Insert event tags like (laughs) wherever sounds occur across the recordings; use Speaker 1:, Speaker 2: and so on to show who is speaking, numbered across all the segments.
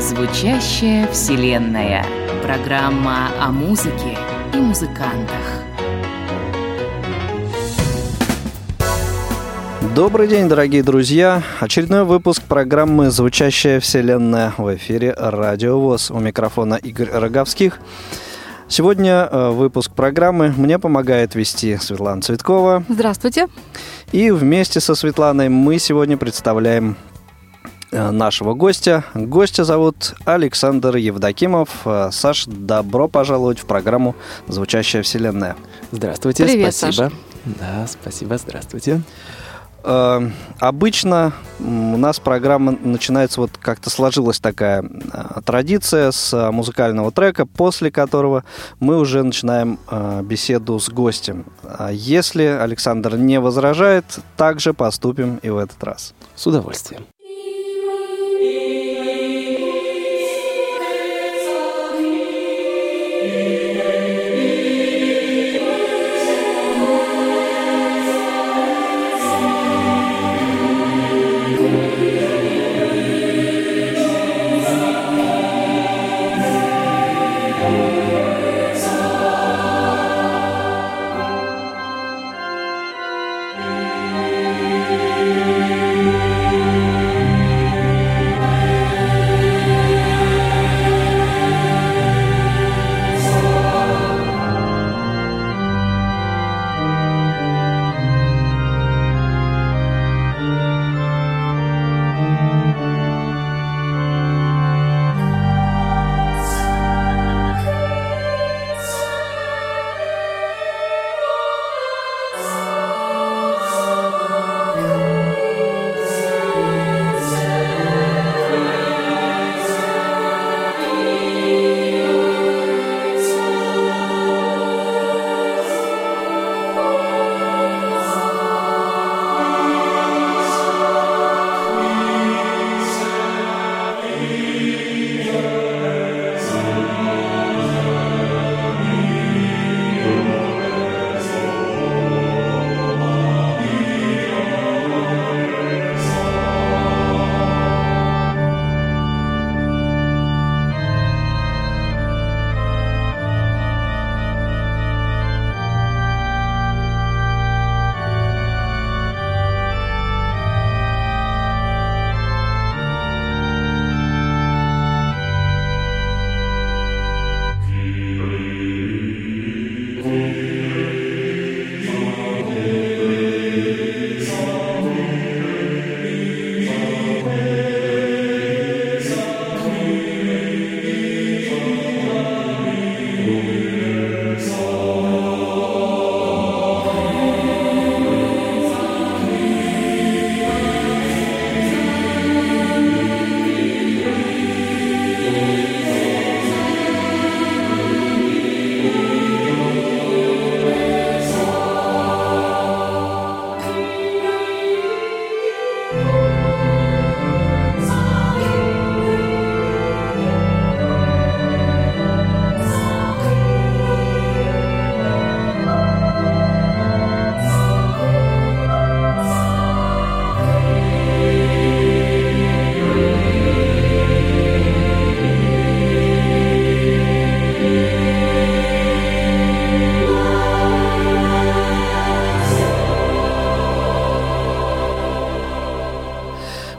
Speaker 1: Звучащая Вселенная. Программа о музыке и музыкантах.
Speaker 2: Добрый день, дорогие друзья! Очередной выпуск программы «Звучащая Вселенная» в эфире «Радио ВОЗ». У микрофона Игорь Роговских. Сегодня э, выпуск программы мне помогает вести Светлана Цветкова.
Speaker 3: Здравствуйте.
Speaker 2: И вместе со Светланой мы сегодня представляем Э, нашего гостя. Гостя зовут Александр Евдокимов. Э, Саш, добро пожаловать в программу «Звучащая вселенная».
Speaker 4: Здравствуйте,
Speaker 3: Привет,
Speaker 4: спасибо.
Speaker 3: Саша.
Speaker 4: Да, спасибо, здравствуйте.
Speaker 2: Э, обычно у нас программа начинается, вот как-то сложилась такая традиция с музыкального трека, после которого мы уже начинаем беседу с гостем. А если Александр не возражает, также поступим и в этот раз.
Speaker 4: С удовольствием.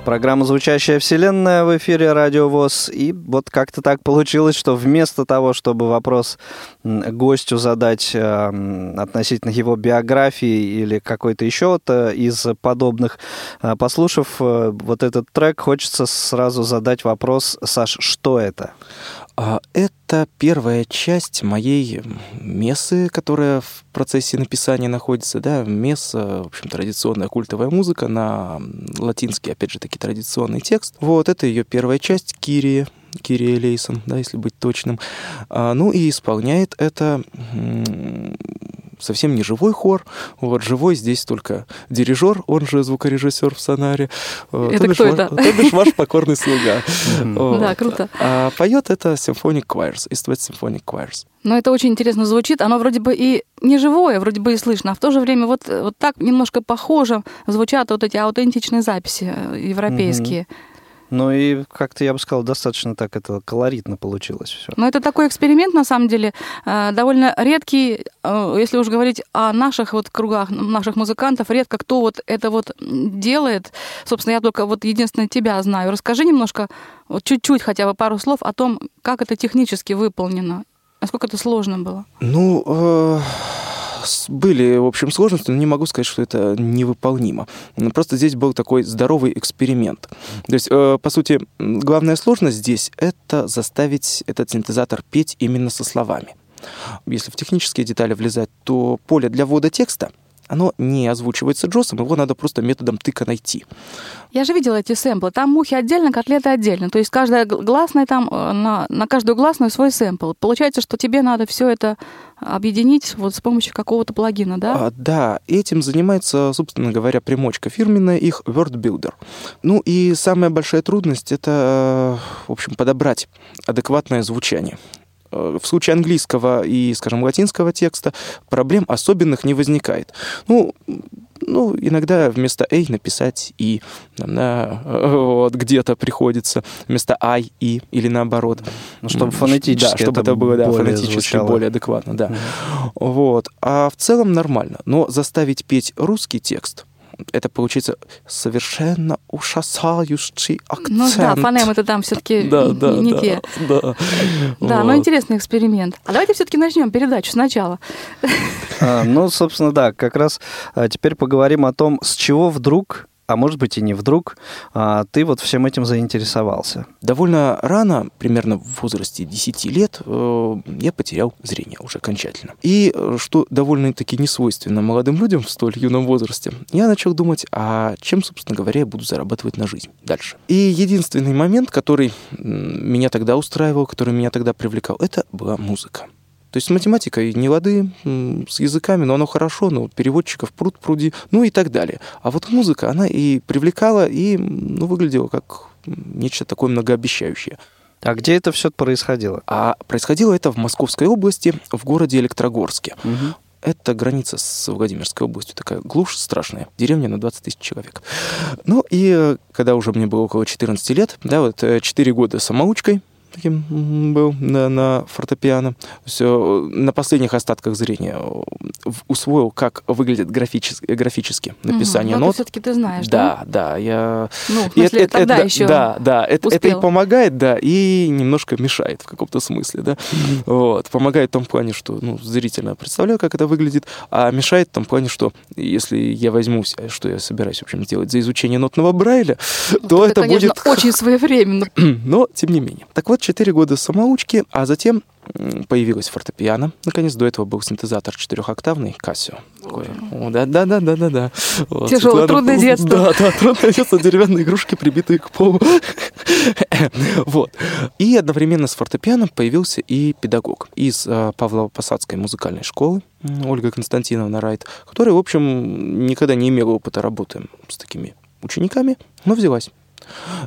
Speaker 2: Программа «Звучащая вселенная» в эфире Радио ВОЗ. И вот как-то так получилось, что вместо того, чтобы вопрос гостю задать э, относительно его биографии или какой-то еще -то из подобных, э, послушав э, вот этот трек, хочется сразу задать вопрос, Саш, что это?
Speaker 4: А, это первая часть моей мессы, которая в процессе написания находится. Да, месса, в общем, традиционная культовая музыка на латинский, опять же таки, традиционный текст. Вот, это ее первая часть, Кирия, Кирия Лейсон, да, если быть точным. А, ну и исполняет это совсем не живой хор. Вот живой здесь только дирижер, он же звукорежиссер в сонаре.
Speaker 3: Это кто
Speaker 4: ваш,
Speaker 3: это?
Speaker 4: То бишь ваш покорный слуга.
Speaker 3: Да, круто.
Speaker 4: А поет это Symphonic Choirs, East West Symphonic Choirs.
Speaker 3: Но это очень интересно звучит. Оно вроде бы и не живое, вроде бы и слышно, а в то же время вот, вот так немножко похоже звучат вот эти аутентичные записи э, европейские.
Speaker 2: Ну и как-то, я бы сказал, достаточно так это колоритно получилось все.
Speaker 3: Но это такой эксперимент, на самом деле, э, довольно редкий, э, если уж говорить о наших вот кругах, наших музыкантов, редко кто вот это вот делает. Собственно, я только вот единственное тебя знаю. Расскажи немножко, вот чуть-чуть хотя бы пару слов о том, как это технически выполнено. Насколько это сложно было?
Speaker 4: Ну, э, были, в общем, сложности, но не могу сказать, что это невыполнимо. Просто здесь был такой здоровый эксперимент. То есть, э, по сути, главная сложность здесь — это заставить этот синтезатор петь именно со словами. Если в технические детали влезать, то поле для ввода текста — оно не озвучивается Джосом, его надо просто методом тыка найти.
Speaker 3: Я же видела эти сэмплы. Там мухи отдельно, котлеты отдельно. То есть каждая гласная там, э, на, на каждую гласную свой сэмпл. Получается, что тебе надо все это объединить вот с помощью какого-то плагина, да?
Speaker 4: А, да, этим занимается, собственно говоря, примочка фирменная, их Word Builder. Ну и самая большая трудность — это, в общем, подобрать адекватное звучание. Э, в случае английского и, скажем, латинского текста проблем особенных не возникает. Ну, ну, иногда вместо «эй» написать «и». Да, вот, где-то приходится вместо «ай» «и» или наоборот.
Speaker 2: Ну, чтобы фонетически
Speaker 4: Да, чтобы это, было да, фонетически
Speaker 2: звучало.
Speaker 4: более адекватно, да.
Speaker 2: Мгм.
Speaker 4: Вот. А в целом нормально. Но заставить петь русский текст это получится совершенно ужасающий акцент.
Speaker 3: Ну да, фонемы-то там все-таки (laughs)
Speaker 4: да, да,
Speaker 3: не
Speaker 4: да,
Speaker 3: те.
Speaker 4: Да,
Speaker 3: Да, но
Speaker 4: Вот.
Speaker 3: интересный эксперимент. А давайте все-таки начнем передачу сначала.
Speaker 2: А, ну, собственно, да, как раз а, теперь поговорим о том, с чего вдруг, а может быть и не вдруг, а, ты вот всем этим заинтересовался.
Speaker 4: Довольно рано, примерно в возрасте 10 лет, э, я потерял зрение уже окончательно. И э, что довольно-таки не свойственно молодым людям в столь юном возрасте, я начал думать, а чем, собственно говоря, я буду зарабатывать на жизнь дальше. И единственный момент, который меня тогда устраивал, который меня тогда привлекал, это была музыка. То есть с математикой не лады, с языками, но оно хорошо, но переводчиков пруд пруди, ну и так далее. А вот музыка, она и привлекала, и ну, выглядела как нечто такое многообещающее.
Speaker 2: А где это все происходило?
Speaker 4: А происходило это в Московской области, в городе Электрогорске.
Speaker 2: Мгм.
Speaker 4: Это граница с Владимирской областью, такая глушь страшная, деревня на 20 тысяч человек. Ну и э, когда уже мне было около 14 лет, да, вот 4 года самоучкой, таким был на, на фортепиано. Все, на последних остатках зрения э, усвоил, как выглядит графически, графически написание.
Speaker 3: Но
Speaker 4: нот.
Speaker 3: все-таки ты знаешь, да?
Speaker 4: Да, да, я...
Speaker 3: Ну, в
Speaker 4: И
Speaker 3: смысле,
Speaker 4: это-
Speaker 3: тогда
Speaker 4: это-
Speaker 3: еще.
Speaker 4: Да, да, это, это и помогает, да, и немножко мешает в каком-то смысле, да. Вот, помогает в том плане, что, ну, зрительно представляю, как это выглядит, а мешает в том плане, что если я возьмусь, а что я собираюсь, в общем, делать за изучение нотного Брайля, то это
Speaker 3: конечно,
Speaker 4: будет
Speaker 3: очень своевременно. (clears throat)
Speaker 4: но тем не менее. Так вот, 4 года самоучки, а затем появилась фортепиано. Наконец, до этого был синтезатор четырехоктавный Casio. Да, да, да, да, да, да. Вот,
Speaker 3: Тяжелое,
Speaker 4: Светлана-
Speaker 3: трудное детство.
Speaker 4: Да, да, трудное детство, деревянные игрушки, прибитые к полу. (laughs) Вот. И одновременно с фортепиано появился и педагог из э, Павлово-Посадской музыкальной школы, Ольга Константиновна Райт, которая, в общем, никогда не имела опыта работы с такими учениками, но взялась.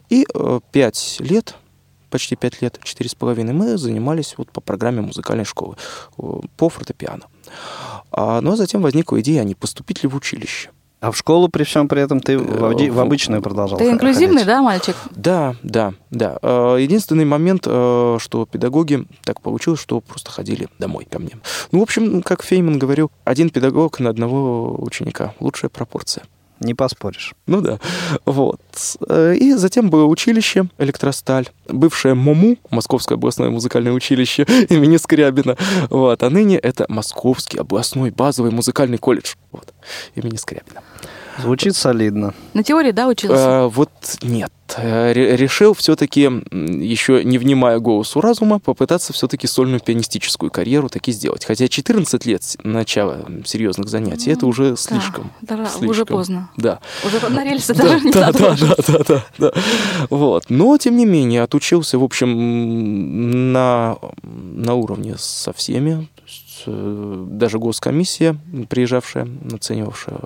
Speaker 4: И э, пять лет, почти пять лет, четыре с половиной, мы занимались вот по программе музыкальной школы э, по фортепиано. А, но затем возникла идея, а не поступить ли в училище.
Speaker 2: А в школу при всем при этом ты в, обди- в
Speaker 4: в-
Speaker 2: обычную продолжал
Speaker 3: Ты инклюзивный,
Speaker 2: ходить?
Speaker 3: да, мальчик?
Speaker 4: Да, да, да. Э, Единственный момент, э, что педагоги так получилось, что просто ходили домой ко мне. Ну, в общем, как Фейман говорил, один педагог на одного ученика. Лучшая пропорция.
Speaker 2: Не поспоришь.
Speaker 4: Ну да, вот. Э, И затем было училище «Электросталь», бывшее МОМУ, Московское областное музыкальное училище (laughs) имени Скрябина, вот. а ныне это Московский областной базовый музыкальный колледж вот, имени Скрябина.
Speaker 2: Звучит солидно.
Speaker 3: На теории, да, учился?
Speaker 4: Э, вот нет. Э, ре- Решил все-таки, еще не внимая голосу разума, попытаться все-таки сольную пианистическую карьеру таки сделать. Хотя 14 лет начала серьезных занятий, это уже слишком.
Speaker 3: Да, да,
Speaker 4: слишком.
Speaker 3: уже поздно.
Speaker 4: Да.
Speaker 3: Уже на рельсы (laughs)
Speaker 4: Да,
Speaker 3: даже не
Speaker 4: да, да, да, да, да, да. Вот. Но, тем не менее, отучился, в общем, на, на уровне со всеми. Э, даже госкомиссия, приезжавшая, оценивавшая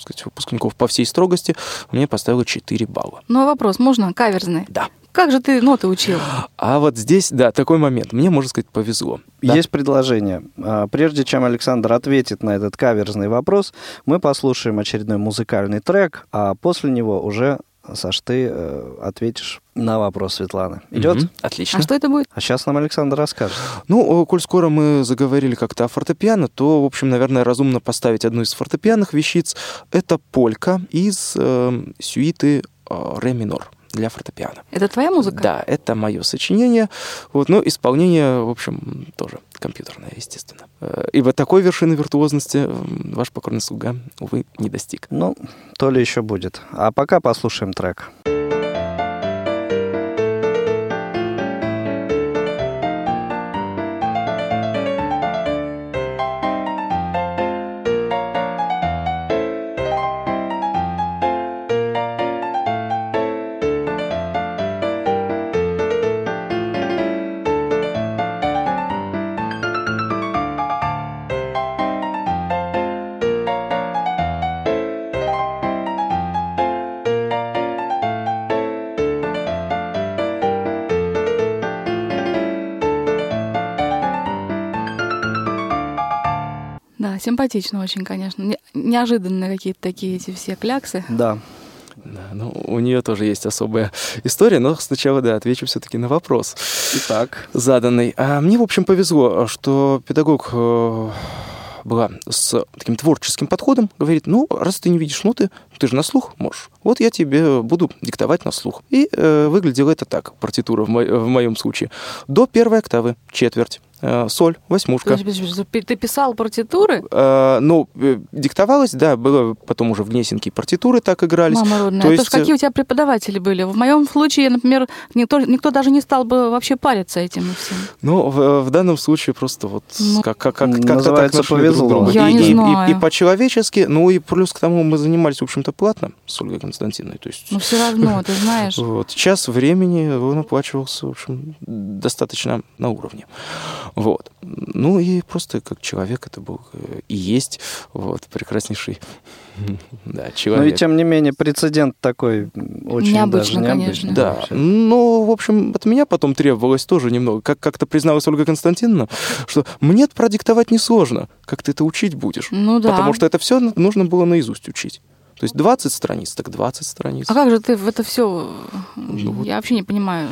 Speaker 4: сказать, выпускников по всей строгости, мне поставила 4 балла.
Speaker 3: Ну, а вопрос, можно каверзный?
Speaker 4: Да.
Speaker 3: Как же ты ноты учил?
Speaker 4: А вот здесь, да, такой момент. Мне, можно сказать, повезло. Да.
Speaker 2: Есть предложение. А, Прежде чем Александр ответит на этот каверзный вопрос, мы послушаем очередной музыкальный трек, а после него уже, Саш, ты э, ответишь на вопрос Светланы. Идет?
Speaker 4: Мгм, Отлично.
Speaker 3: А что это будет?
Speaker 2: А сейчас нам Александр расскажет.
Speaker 4: Ну, коль скоро мы заговорили как-то о фортепиано, то, в общем, наверное, разумно поставить одну из фортепианных вещиц. Это полька из э, сюиты э, ре минор для фортепиано.
Speaker 3: Это твоя музыка?
Speaker 4: Да, это мое сочинение. Вот, но исполнение, в общем, тоже компьютерное, естественно. Э, Ибо такой вершины виртуозности ваш покорный слуга, увы, не достиг.
Speaker 2: Ну, то ли еще будет. А пока послушаем трек.
Speaker 3: Да, симпатично очень, конечно. Не- неожиданные какие-то такие эти все кляксы.
Speaker 2: Да.
Speaker 4: Да, ну, у нее тоже есть особая история, но сначала, да, отвечу все-таки на вопрос.
Speaker 2: Итак,
Speaker 4: заданный. А мне, в общем, повезло, что педагог э, была с таким творческим подходом, говорит, ну, раз ты не видишь ноты, ты же на слух можешь. Вот я тебе буду диктовать на слух. И э, выглядело это так, партитура в, мо- в моем случае. До первой октавы четверть, соль, восьмушка.
Speaker 3: Подожди, подожди, подожди, Ты писал партитуры?
Speaker 4: Э, ну, э, диктовалось, да, было потом уже в Гнесинке партитуры так игрались.
Speaker 3: Мама родная.
Speaker 4: То есть, э,
Speaker 3: какие у тебя преподаватели были? В моем случае, например, никто, никто даже не стал бы вообще париться этим и всем.
Speaker 4: Ну, в, в данном случае просто вот
Speaker 3: Ну,
Speaker 4: как, как, как, как-то так
Speaker 2: повезло.
Speaker 4: друг друга.
Speaker 3: Я
Speaker 4: и,
Speaker 3: не
Speaker 4: и- и-
Speaker 3: знаю.
Speaker 4: и по-человечески, ну и плюс к тому мы занимались, в общем-то, платно с Ольгой Константиновной. То есть
Speaker 3: Но все равно, ты знаешь.
Speaker 4: вот, час времени он оплачивался, в общем, достаточно на уровне. Вот. Ну и просто как человек это был э, и есть вот, прекраснейший (laughs) да,
Speaker 2: ну и
Speaker 4: человек.
Speaker 2: тем не менее прецедент такой очень
Speaker 3: Необычно,
Speaker 2: даже
Speaker 3: конечно.
Speaker 2: необычный.
Speaker 4: Да,
Speaker 2: вообще.
Speaker 4: но, в общем, от меня потом требовалось тоже немного. Как- как-то призналась Ольга Константиновна, что мне продиктовать несложно, как ты это учить будешь.
Speaker 3: Ну да.
Speaker 4: Потому что это все нужно было наизусть учить. То есть 20 страниц, так 20 страниц.
Speaker 3: А как же ты в это все?
Speaker 4: Ну вот.
Speaker 3: Я вообще не понимаю.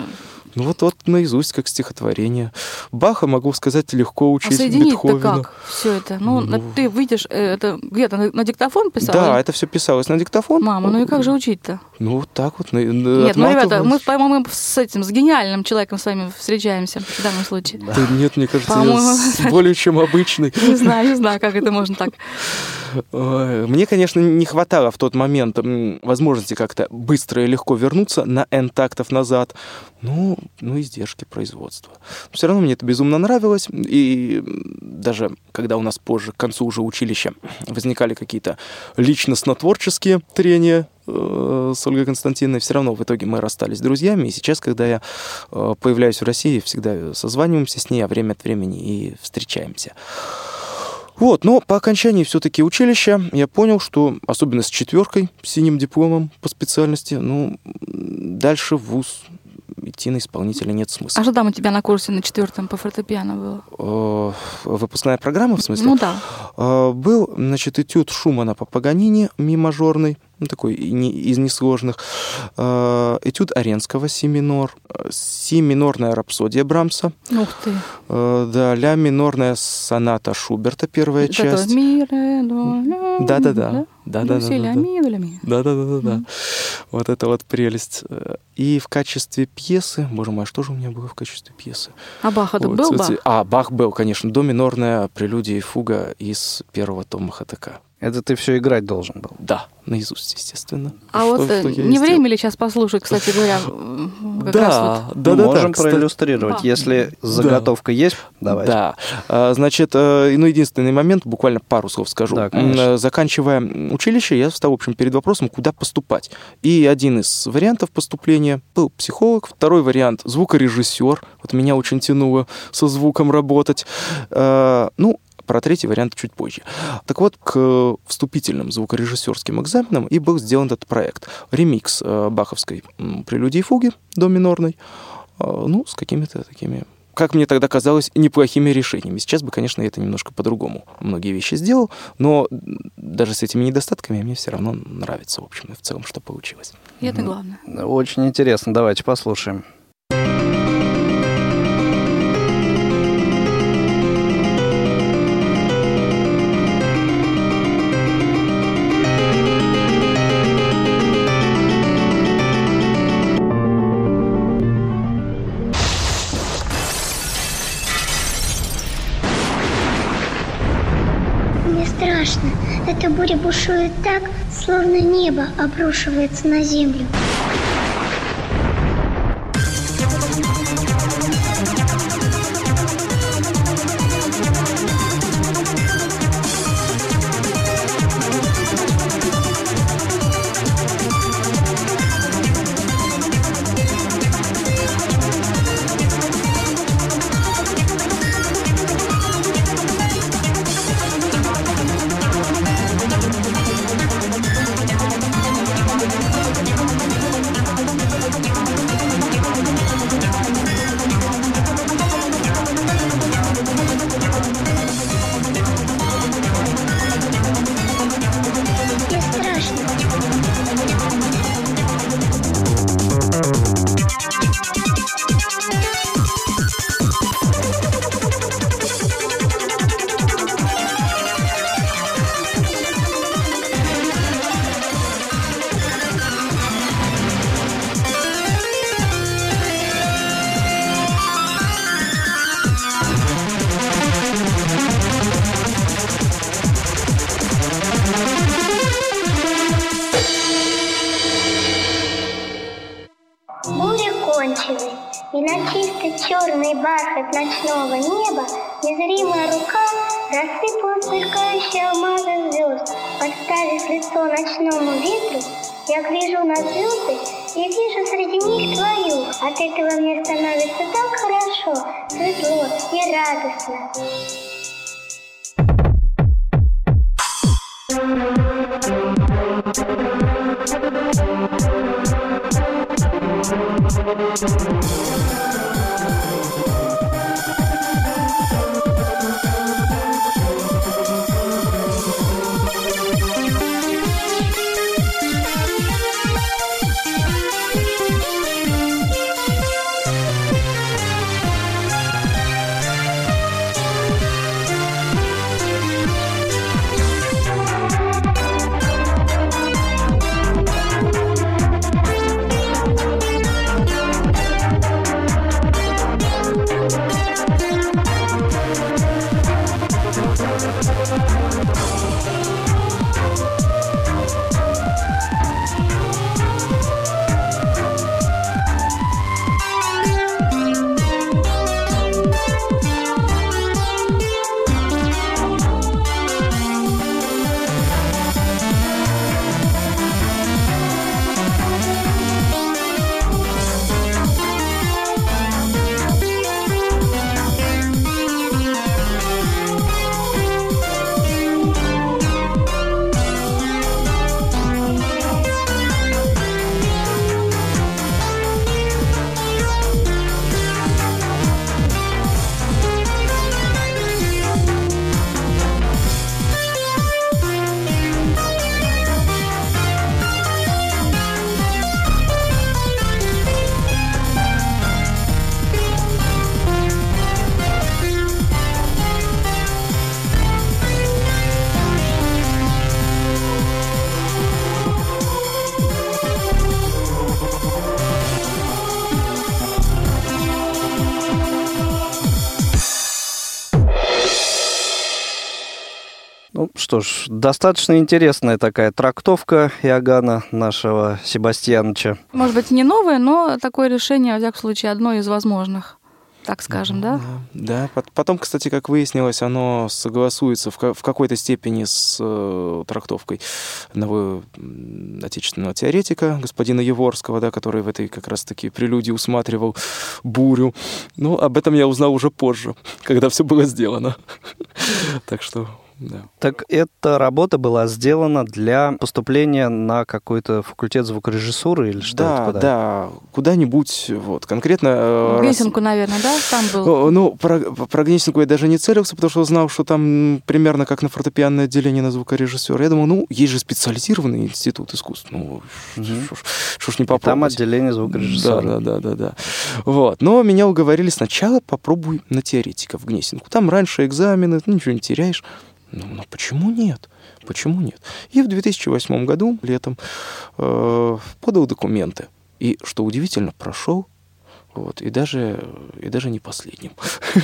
Speaker 4: Ну вот, вот наизусть, как стихотворение. Баха, могу сказать, легко
Speaker 3: А
Speaker 4: учить
Speaker 3: соединить-то
Speaker 4: Бетховена.
Speaker 3: как все это? Ну,
Speaker 4: Ну.
Speaker 3: ты выйдешь, э, это где-то на, на диктофон писал?
Speaker 4: Да, это все писалось на диктофон.
Speaker 3: Мама, ну и как же учить-то?
Speaker 4: Ну вот так вот. на-
Speaker 3: Нет, ну, ребята, мы, по-моему, с этим, с гениальным человеком с вами встречаемся в данном случае.
Speaker 4: Да нет, мне кажется, я (laughs) более чем обычный.
Speaker 3: Не знаю, не знаю, как это можно так.
Speaker 4: Мне, конечно, не хватало в тот момент возможности как-то быстро и легко вернуться на N тактов назад. Ну, ну, издержки производства. Все равно мне это безумно нравилось. И даже когда у нас позже, к концу уже училища, возникали какие-то личностно-творческие трения э, с Ольгой Константиновной, все равно в итоге мы расстались друзьями. И сейчас, когда я э, появляюсь в России, всегда созваниваемся с ней, а время от времени и встречаемся. Вот, но по окончании все-таки училища я понял, что, особенно с четверкой, с синим дипломом по специальности, ну, дальше ВУЗ идти на исполнителя нет смысла.
Speaker 3: А что там у тебя на курсе на четвертом по фортепиано было?
Speaker 4: Э, Выпускная программа, в смысле?
Speaker 3: Ну да.
Speaker 4: Э, Был, значит, этюд Шумана по Паганини, ми мажорный, ну, такой из несложных. Э, Этюд Оренского, си минор. Си минорная рапсодия Брамса.
Speaker 3: Ух ты.
Speaker 4: Э, Да, ля минорная соната Шуберта, первая часть.
Speaker 3: вот «Мире, до, ля,
Speaker 4: Да-да-да. Да-да-да-да-да.
Speaker 3: Люси, ля, ми, до, ля, ми».
Speaker 4: Да-да-да-да.
Speaker 3: Мгм.
Speaker 4: Вот это вот прелесть. И в качестве пьесы, боже мой, а что же у меня было в качестве пьесы?
Speaker 3: А Бах это был Бах?
Speaker 4: А, Бах был, конечно, до минорная прелюдия и фуга из первого тома ХТК.
Speaker 2: Это ты все играть должен был.
Speaker 4: Да, наизусть, естественно.
Speaker 3: А
Speaker 4: Что-
Speaker 3: вот э,
Speaker 4: что и
Speaker 3: не
Speaker 4: сделал.
Speaker 3: время ли сейчас послушать, кстати говоря, (laughs) э, как
Speaker 4: да,
Speaker 3: раз вот.
Speaker 4: да,
Speaker 2: Мы
Speaker 4: да,
Speaker 2: можем
Speaker 4: да, кстати.
Speaker 2: проиллюстрировать.
Speaker 3: Да.
Speaker 2: Если заготовка есть, давайте.
Speaker 4: Да. А, Значит, э, ну, единственный момент, буквально пару слов скажу.
Speaker 2: Да, конечно.
Speaker 4: Э, Заканчивая училище, я встал, в общем, перед вопросом, куда поступать. И один из вариантов поступления был психолог, второй вариант — звукорежиссер. Вот меня очень тянуло со звуком работать. Э, Ну, про третий вариант чуть позже. Так вот, к вступительным звукорежиссерским экзаменам и был сделан этот проект. Ремикс э, баховской прелюдии и фуги до минорной, э, ну, с какими-то такими как мне тогда казалось, неплохими решениями. Сейчас бы, конечно, я это немножко по-другому многие вещи сделал, но даже с этими недостатками мне все равно нравится, в общем, и в целом, что получилось.
Speaker 3: И это главное.
Speaker 2: Очень интересно. Давайте послушаем.
Speaker 5: Буря бушует так, словно небо обрушивается на землю. бархат ночного неба, Незримая рука рассыпала сверкающие алмазы звезд. Подставив лицо ночному ветру, я гляжу на звезды и вижу среди них твою. От этого мне становится так хорошо, светло и радостно.
Speaker 2: Что ж, достаточно интересная такая трактовка Иоганна, нашего Себастьяновича.
Speaker 3: Может быть, не новое, но такое решение, во всяком случае, одно из возможных так скажем, да?
Speaker 4: Да. Потом, кстати, как выяснилось, оно согласуется в, какой-то степени с э, трактовкой одного отечественного теоретика, господина Еворского, да, который в этой как раз-таки прелюдии усматривал бурю. Но об этом я узнал уже позже, когда все было сделано. (laughs) Так что да.
Speaker 2: Так эта работа была сделана для поступления на какой-то факультет звукорежиссуры или что
Speaker 4: Да,
Speaker 2: куда?
Speaker 4: да, куда-нибудь, вот, конкретно...
Speaker 3: Э, Гнесинку, раз... наверное, да, там был?
Speaker 4: Ну, про, про Гнесинку я даже не целился, потому что знал, что там примерно как на фортепианное отделение на звукорежиссера. Я думал, ну, есть же специализированный институт искусств, ну, угу. что ж не попробовать.
Speaker 2: там отделение звукорежиссера.
Speaker 4: Да, да, да, да, да. Вот, но меня уговорили сначала попробуй на теоретика в Гнесинку. Там раньше экзамены, ну, ничего не теряешь. Ну, ну почему нет? Почему нет? И в 2008 году, летом, э, подал документы. И, что удивительно, прошел вот, и даже, и даже не последним.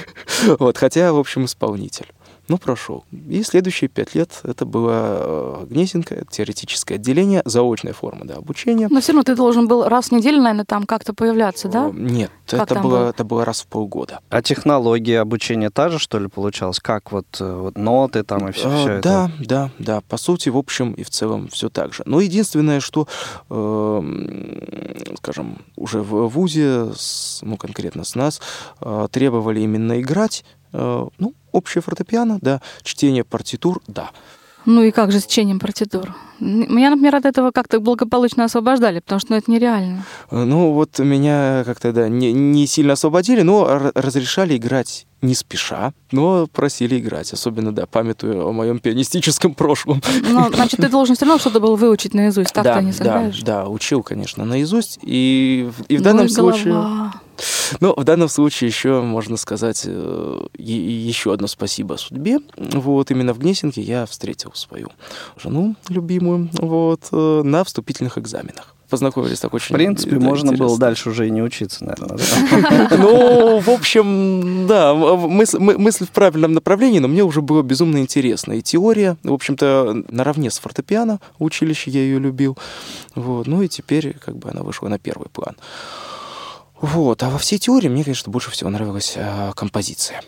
Speaker 4: (laughs) вот, хотя, в общем, исполнитель. Ну, прошел. И следующие пять лет это было э, Гнесинка, теоретическое отделение, заочная форма да, обучения.
Speaker 3: Но все равно ты должен был раз в неделю, наверное, там как-то появляться, да?
Speaker 4: Нет, как это было, было, это было раз в полгода.
Speaker 2: А технология обучения та же, что ли, получалась? Как вот, э, вот ноты там и все,
Speaker 4: а,
Speaker 2: все
Speaker 4: это? Да, да, да. По сути, в общем и в целом все так же. Но единственное, что, э, скажем, уже в ВУЗе, с, ну, конкретно с нас, э, требовали именно играть, э, ну, общее фортепиано, да, чтение партитур, да.
Speaker 3: Ну и как же с чтением партитур? Меня, например, от этого как-то благополучно освобождали, потому что ну, это нереально.
Speaker 4: Э, ну вот меня как-то, да, не, не сильно освободили, но разрешали играть не спеша, но просили играть, особенно, да, памятуя о моем пианистическом прошлом.
Speaker 3: Ну, значит, ты должен все равно что-то был выучить наизусть, так
Speaker 4: да,
Speaker 3: ты не сыграешь?
Speaker 4: Да, да, учил, конечно, наизусть, и, и в ну, данном и случае... Ну, в данном случае еще можно сказать э, еще одно спасибо судьбе. Вот именно в Гнесинке я встретил свою жену любимую вот, э, на вступительных экзаменах познакомились так очень
Speaker 2: В принципе, да, можно интересно. было дальше уже и не учиться, наверное. (laughs)
Speaker 4: Ну, в общем, да, мысль в правильном направлении, но мне уже было безумно интересно. И теория, в общем-то, наравне с фортепиано училище я ее любил. Вот. Ну и теперь как бы она вышла на первый план. Вот. А во всей теории мне, конечно, больше всего нравилась э, композиция.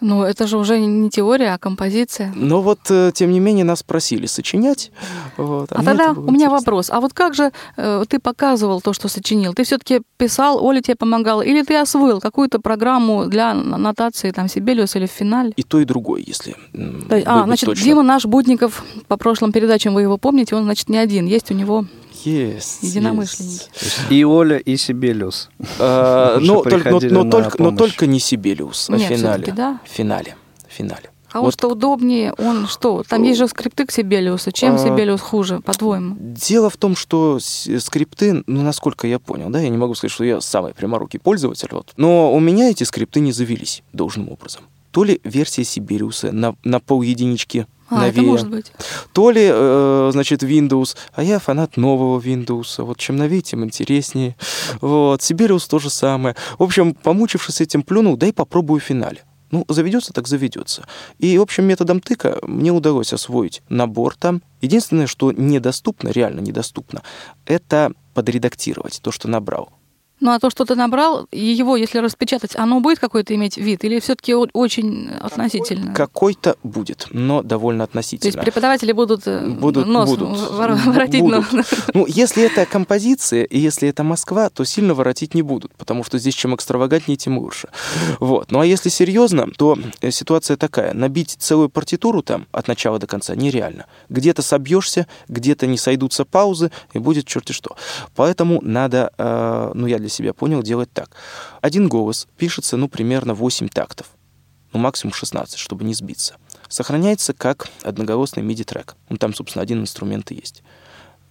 Speaker 3: Ну, это же уже не теория, а композиция.
Speaker 4: Но вот, э, тем не менее, нас просили сочинять. Вот,
Speaker 3: а, а тогда у меня интересно. вопрос. А вот как же э, ты показывал то, что сочинил? Ты все-таки писал, Оля тебе помогала, или ты освоил какую-то программу для нотации, там, Сибелиус или в финале?
Speaker 4: И то, и другое, если
Speaker 3: то А, значит, точно. Дима наш Будников, по прошлым передачам вы его помните, он, значит, не один. Есть у него
Speaker 4: есть.
Speaker 3: Единомышленники.
Speaker 2: Есть. И Оля, и Сибелиус.
Speaker 4: А, (laughs) но, только, но, но, только, но только не Сибелиус, а в финале.
Speaker 3: Да?
Speaker 4: В финале. В финале.
Speaker 3: А вот что удобнее, он что? Там есть же скрипты к Сибелиусу. Чем а, Сибелиус хуже, по-твоему?
Speaker 4: Дело в том, что скрипты, ну, насколько я понял, да, я не могу сказать, что я самый пряморукий пользователь, вот, но у меня эти скрипты не завелись должным образом. То ли версия Сибириуса на, на пол единички
Speaker 3: а, новее. это может быть.
Speaker 4: То ли, э, значит, Windows, а я фанат нового Windows. Вот чем новее, тем интереснее. Вот, Сибириус то же самое. В общем, помучившись этим, плюнул, дай попробую в финале. Ну, заведется, так заведется. И, в общем, методом тыка мне удалось освоить набор там. Единственное, что недоступно, реально недоступно, это подредактировать то, что набрал.
Speaker 3: Ну а то, что ты набрал, его, если распечатать, оно будет какой-то иметь вид или все-таки очень относительно?
Speaker 4: Какой-то будет, но довольно относительно.
Speaker 3: То есть преподаватели будут, э,
Speaker 4: будут
Speaker 3: нос
Speaker 4: будут,
Speaker 3: воротить
Speaker 4: будут. Нос. Ну, если это композиция и если это Москва, то сильно воротить не будут, потому что здесь чем экстравагантнее, тем лучше. Вот. Ну а если серьезно, то э, ситуация такая. Набить целую партитуру там от начала до конца нереально. Где-то собьешься, где-то не сойдутся паузы, и будет черти что. Поэтому надо, э, ну я для себя понял делать так. Один голос пишется, ну, примерно 8 тактов. Ну, максимум 16, чтобы не сбиться. Сохраняется как одноголосный MIDI-трек. Ну, там, собственно, один инструмент и есть.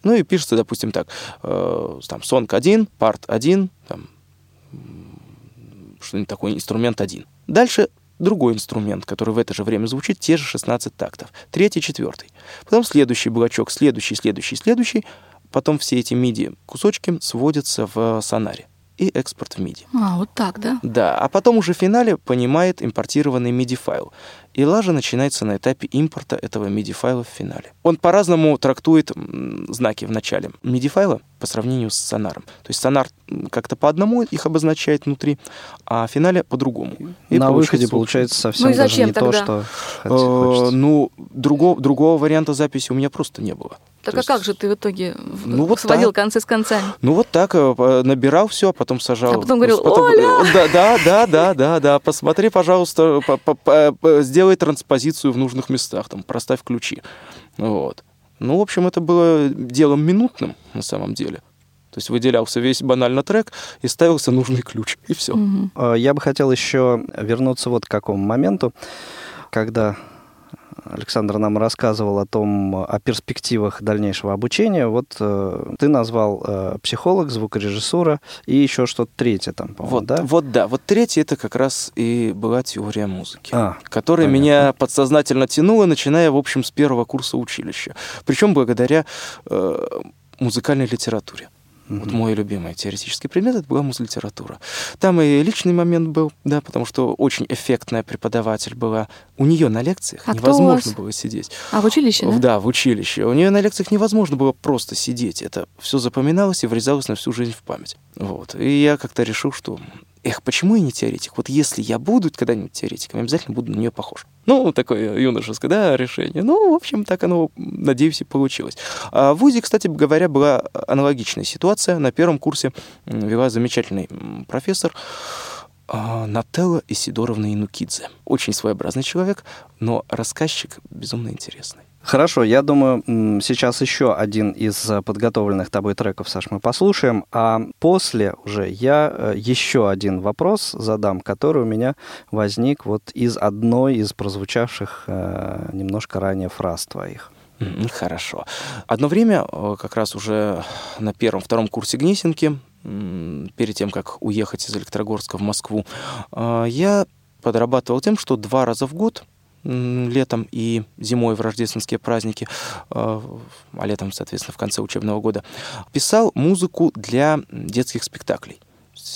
Speaker 4: Ну, и пишется, допустим, так. Э, там, сонг 1, парт 1, там, что-нибудь такое, инструмент 1. Дальше другой инструмент, который в это же время звучит, те же 16 тактов. Третий, четвертый. Потом следующий блочок, следующий, следующий, следующий. Потом все эти MIDI-кусочки сводятся в сонаре. и экспорт в MIDI.
Speaker 3: А, вот так, да?
Speaker 4: Да, а потом уже в финале понимает импортированный MIDI-файл. И лажа начинается на этапе импорта этого MIDI-файла в финале. Он по-разному трактует знаки в начале MIDI-файла по сравнению с сонаром. То есть сонар как-то по одному их обозначает внутри, а в финале по-другому.
Speaker 2: И на выходе получается совсем ну, даже не тогда? то, что
Speaker 4: э, Ну, другого, другого варианта записи у меня просто не было.
Speaker 3: Так То а есть... как же ты в итоге ну, вот сводил так. концы с концами?
Speaker 4: Ну вот так, э, набирал все, а потом сажал.
Speaker 3: А потом говорил, потом... Оля!
Speaker 4: Да, да, да, да, да, да, посмотри, пожалуйста, сделай транспозицию в нужных местах, там, проставь ключи. Вот. Ну, в общем, это было делом минутным на самом деле. То есть выделялся весь банально трек и ставился нужный ключ, и все.
Speaker 2: Угу. Я бы хотел еще вернуться вот к какому моменту, когда Александр нам рассказывал о том, о перспективах дальнейшего обучения. Вот э, ты назвал э, психолог, звукорежиссура и еще что-то третье там, по-моему,
Speaker 4: вот,
Speaker 2: да?
Speaker 4: Вот да, вот третье это как раз и была теория музыки, а, которая понятно. меня подсознательно тянула, начиная, в общем, с первого курса училища. Причем благодаря э, музыкальной литературе. Mm-hmm. Вот мой любимый теоретический предмет это была музлитература. Там и личный момент был, да, потому что очень эффектная преподаватель была. У нее на лекциях а невозможно было сидеть.
Speaker 3: А в училище, да?
Speaker 4: Да, в училище. У нее на лекциях невозможно было просто сидеть. Это все запоминалось и врезалось на всю жизнь в память. Вот. И я как-то решил, что эх, почему я не теоретик? Вот если я буду когда-нибудь теоретиком, я обязательно буду на нее похож. Ну, такое юношеское, да, решение. Ну, в общем, так оно, надеюсь, и получилось. А в ВУЗе, кстати говоря, была аналогичная ситуация. На первом курсе вела замечательный профессор, а, Нателла Исидоровна Инукидзе. Очень своеобразный человек, но рассказчик безумно интересный.
Speaker 2: Хорошо, я думаю, сейчас еще один из э, подготовленных тобой треков, Саш, мы послушаем, а после уже я э, еще один вопрос задам, который у меня возник вот из одной из прозвучавших э, немножко ранее фраз твоих.
Speaker 4: Хорошо. Одно время, как раз уже на первом-втором курсе Гнесинки, перед тем, как уехать из Электрогорска в Москву, я подрабатывал тем, что два раза в год летом и зимой в рождественские праздники, а, а летом, соответственно, в конце учебного года, писал музыку для детских спектаклей.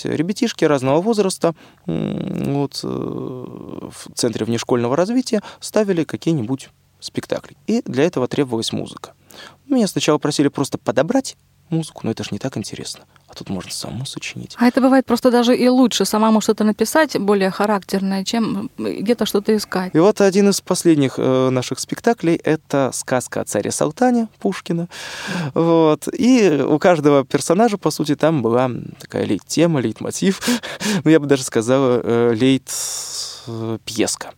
Speaker 4: Ребятишки разного возраста вот, э, в Центре внешкольного развития ставили какие-нибудь спектакли. И для этого требовалась музыка. Меня сначала просили просто подобрать музыку, но это же не так интересно. А тут можно самому сочинить.
Speaker 3: А это бывает просто даже и лучше самому что-то написать, более характерное, чем где-то что-то искать.
Speaker 4: И вот один из последних э, наших спектаклей — это сказка о царе Салтане Пушкина. Вот. И у каждого персонажа, по сути, там была такая лейт-тема, лейт-мотив. (laughs) ну, я бы даже сказала, э, лейт-пьеска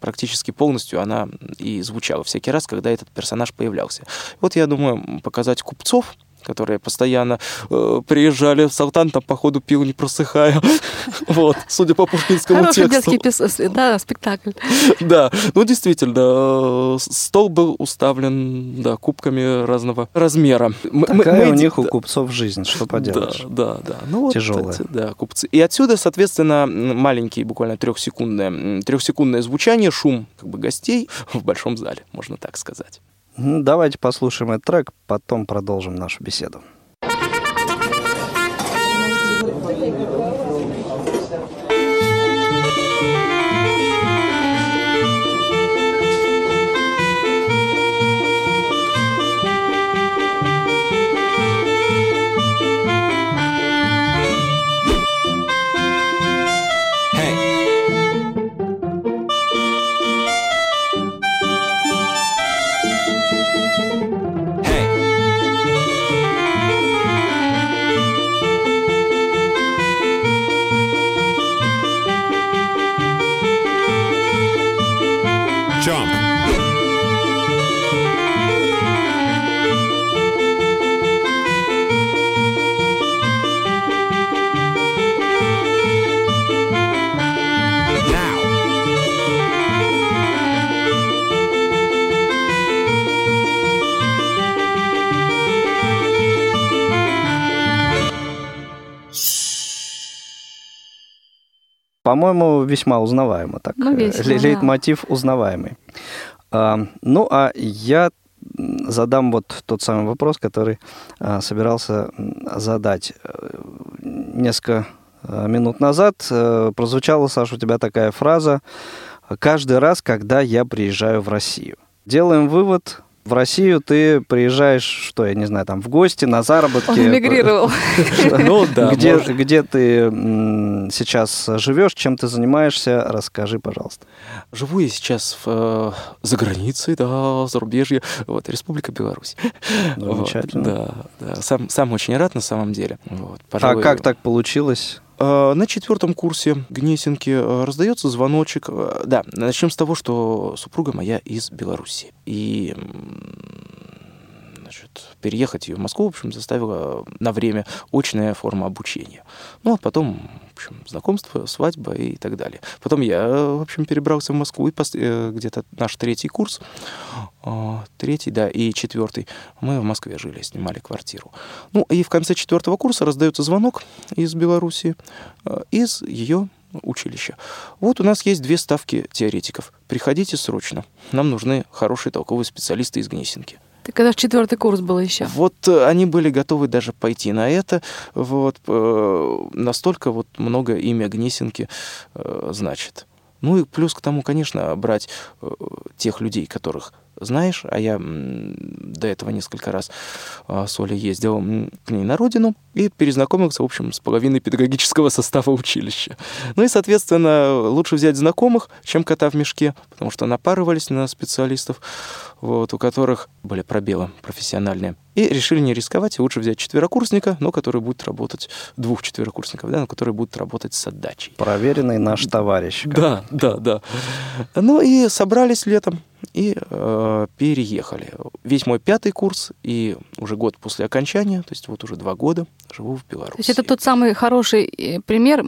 Speaker 4: практически полностью она и звучала всякий раз, когда этот персонаж появлялся. Вот я думаю показать купцов, которые постоянно э, приезжали в Салтан, там, походу, пил не просыхая. (laughs) Вот, судя по пушкинскому
Speaker 3: Хороший тексту. детский да, спектакль. (laughs)
Speaker 4: Да, ну, действительно, стол был уставлен, да, кубками разного размера.
Speaker 2: Такая у них у купцов жизнь, что поделаешь.
Speaker 4: Да, да, да. Ну,
Speaker 2: Тяжелая.
Speaker 4: Да, купцы. И отсюда, соответственно, маленький, буквально трехсекундное, трехсекундное звучание, шум как бы гостей в большом зале, можно так сказать.
Speaker 2: Давайте послушаем этот трек, потом продолжим нашу беседу. По-моему, весьма узнаваемо так.
Speaker 3: Ну, весело,
Speaker 2: Лейтмотив да. узнаваемый. А, ну, а я задам вот тот самый вопрос, который а, собирался задать. несколько э, минут назад э, прозвучала, Саша, у тебя такая фраза «каждый раз, когда я приезжаю в Россию». Делаем вывод, в Россию ты приезжаешь, что, я не знаю, там в гости, на заработки.
Speaker 3: Он эмигрировал. (laughs)
Speaker 4: Ну да,
Speaker 2: Где, где ты сейчас живешь, чем ты занимаешься, расскажи, пожалуйста.
Speaker 4: Живу я сейчас в, э, за границей, да, зарубежье, вот, Республика Беларусь. Вот,
Speaker 2: Замечательно.
Speaker 4: да, да, сам, сам очень рад на самом деле. Вот,
Speaker 2: А как так получилось?
Speaker 4: Э, На четвертом курсе Гнесинки э, раздается звоночек. Э, Да, начнем с того, что супруга моя из Беларуси. И значит, переехать ее в Москву, в общем, заставила на время очная форма обучения. Ну, а потом, в общем, знакомство, свадьба и так далее. Потом я, в общем, перебрался в Москву, и э, где-то наш третий курс, э, третий, да, и четвертый, мы в Москве жили, снимали квартиру. Ну, и в конце четвертого курса раздается звонок из Беларуси, э, из ее училища. Вот у нас есть две ставки теоретиков. Приходите срочно. Нам нужны хорошие толковые специалисты из Гнесинки.
Speaker 3: Ты когда же четвертый курс был еще?
Speaker 4: Вот э, они были готовы даже пойти на это. Вот э, настолько вот много имя Гнесинки э, значит. Ну и плюс к тому, конечно, брать тех людей, которых знаешь, а я до этого несколько раз а, с Олей ездил к ней на родину и перезнакомился, в общем, с половиной педагогического (laughs) состава училища. Ну и, соответственно, лучше взять знакомых, чем кота в мешке, потому что напарывались на специалистов, вот, у которых были пробелы профессиональные. И решили не рисковать, и лучше взять четверокурсника, но который будет работать, двух четверокурсников, да, но который будет работать с отдачей.
Speaker 2: Проверенный наш товарищ.
Speaker 4: Да, да, да. Ну и собрались летом и э, переехали. Весь мой пятый курс и уже год после окончания, то есть вот уже два года живу в Беларуси.
Speaker 3: То есть это тот самый хороший э, пример,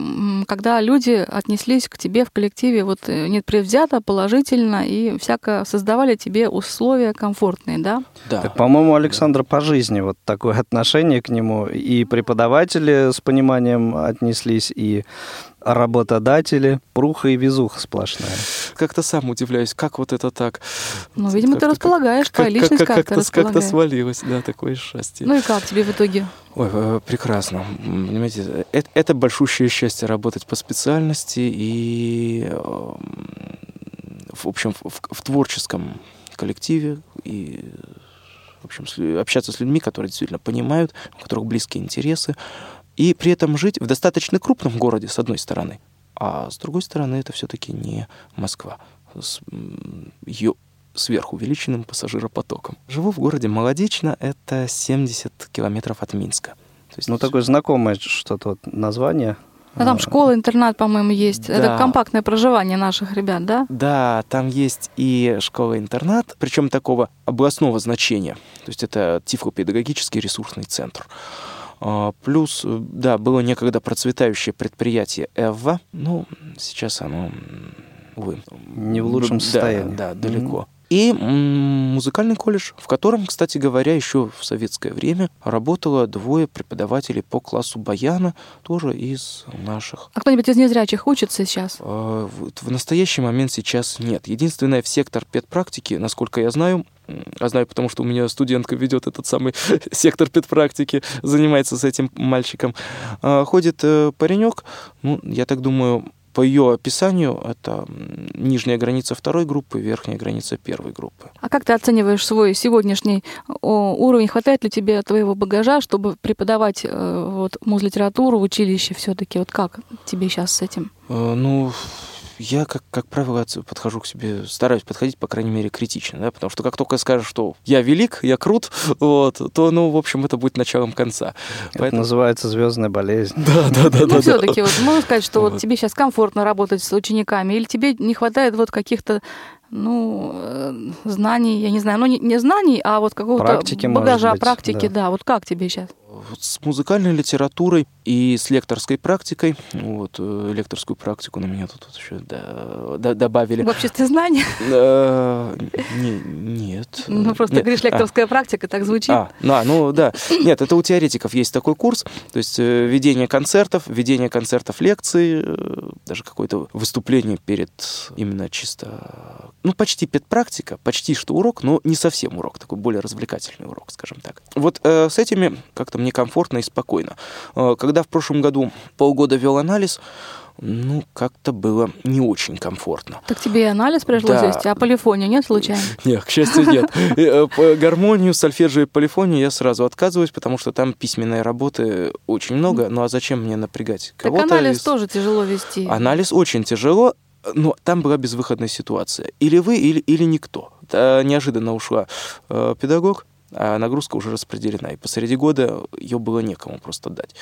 Speaker 3: когда люди отнеслись к тебе в коллективе вот э, непредвзято, положительно и всяко создавали тебе условия комфортные, да?
Speaker 4: Да.
Speaker 2: Так, по-моему, Александра по жизни вот такое (laughs) отношение к нему. И преподаватели с пониманием отнеслись, и работодатели. Пруха и везуха сплошная.
Speaker 4: Как-то сам удивляюсь, как вот это так.
Speaker 3: Ну, видимо, ты
Speaker 4: Как-то-
Speaker 3: располагаешь, твоя личность как-то
Speaker 4: как-то, как-то
Speaker 3: располагает.
Speaker 4: свалилось, да, такое счастье.
Speaker 3: Ну и как тебе в итоге?
Speaker 4: Ой, э, прекрасно. Понимаете, это, это большущее счастье работать по специальности и, эм, в общем, в, в- творческом коллективе и, в общем, общаться с людьми, которые действительно понимают, у которых близкие интересы, и при этом жить в достаточно крупном городе, с одной стороны, а с другой стороны, это все-таки не Москва с ее сверхувеличенным пассажиропотоком. Живу в городе Молодечно, это 70 километров от Минска. То есть
Speaker 2: Ну, такое знакомое что-то вот название.
Speaker 3: А там
Speaker 2: А,
Speaker 3: школа, интернат, по-моему, есть. Это
Speaker 4: Да.
Speaker 3: компактное проживание наших ребят, да?
Speaker 4: Да, там есть и школа-интернат, причем такого областного значения. То есть это тифлопедагогический ресурсный центр. А, Плюс, э, да, было некогда процветающее предприятие ЭВА, ну, сейчас оно, увы.
Speaker 2: Не в лучшем
Speaker 4: да,
Speaker 2: состоянии.
Speaker 4: Да, далеко. И музыкальный колледж, в котором, кстати говоря, еще в советское время работало двое преподавателей по классу баяна, тоже из наших
Speaker 3: А кто-нибудь из незрячих учится сейчас?
Speaker 4: а, В настоящий момент сейчас нет. Единственное, в сектор педпрактики, насколько я знаю, а знаю, потому что у меня студентка ведет этот самый (laughs) сектор педпрактики, занимается с этим мальчиком, а, ходит э, паренек, ну, я так думаю, по ее описанию, это нижняя граница второй группы, верхняя граница первой группы.
Speaker 3: А как ты оцениваешь свой сегодняшний уровень? Хватает ли тебе твоего багажа, чтобы преподавать э, вот музлитературу в училище все-таки? Вот как тебе сейчас с этим?
Speaker 4: Э, Ну, я, как, как правило, подхожу к себе, стараюсь подходить, по крайней мере, критично, да, потому что как только скажешь, что я велик, я крут, (laughs) вот, то, ну, в общем, это будет началом конца.
Speaker 2: Это называется звездная болезнь.
Speaker 4: Да, да, да,
Speaker 3: ну, все-таки вот можно сказать, что вот
Speaker 4: Вот.
Speaker 3: тебе сейчас комфортно работать с учениками, или тебе не хватает вот каких-то ну, э, знаний, я не знаю, ну, не, не знаний, а вот какого-то
Speaker 2: Практики,
Speaker 3: багажа
Speaker 2: быть,
Speaker 3: практики,
Speaker 2: да.
Speaker 3: да. Вот как тебе сейчас?
Speaker 4: С музыкальной литературой и с лекторской практикой, вот, э, лекторскую практику на меня тут, вот еще да- да- добавили.
Speaker 3: В обществе знаний? (laughs)
Speaker 4: Э, не- Нет.
Speaker 3: Ну, просто
Speaker 4: Нет.
Speaker 3: говоришь,
Speaker 4: А,
Speaker 3: лекторская практика, так звучит.
Speaker 4: А, а, ну да. Нет, это у теоретиков есть такой курс, то есть э, ведение концертов, ведение концертов, лекций, даже какое-то выступление перед именно чисто, ну, почти педпрактика, почти что урок, но не совсем урок, такой более развлекательный урок, скажем так. Вот э, с этими как-то мне комфортно и спокойно. Э, когда в прошлом году полгода вел анализ, ну, как-то было не очень комфортно.
Speaker 3: Так тебе и анализ пришлось
Speaker 4: Да.
Speaker 3: вести, а полифония нет случайно? (laughs)
Speaker 4: Нет, к счастью, нет. (laughs) Э, Гармонию, сольфеджио и полифонию я сразу отказываюсь, потому что там письменной работы очень много. Ну а зачем мне напрягать
Speaker 3: Так
Speaker 4: кого-то?
Speaker 3: анализ
Speaker 4: из-
Speaker 3: тоже тяжело вести.
Speaker 4: Анализ очень тяжело, но там была безвыходная ситуация. Или вы, или, или никто. Да, неожиданно ушла э, педагог, а нагрузка уже распределена. И посреди года ее было некому просто дать.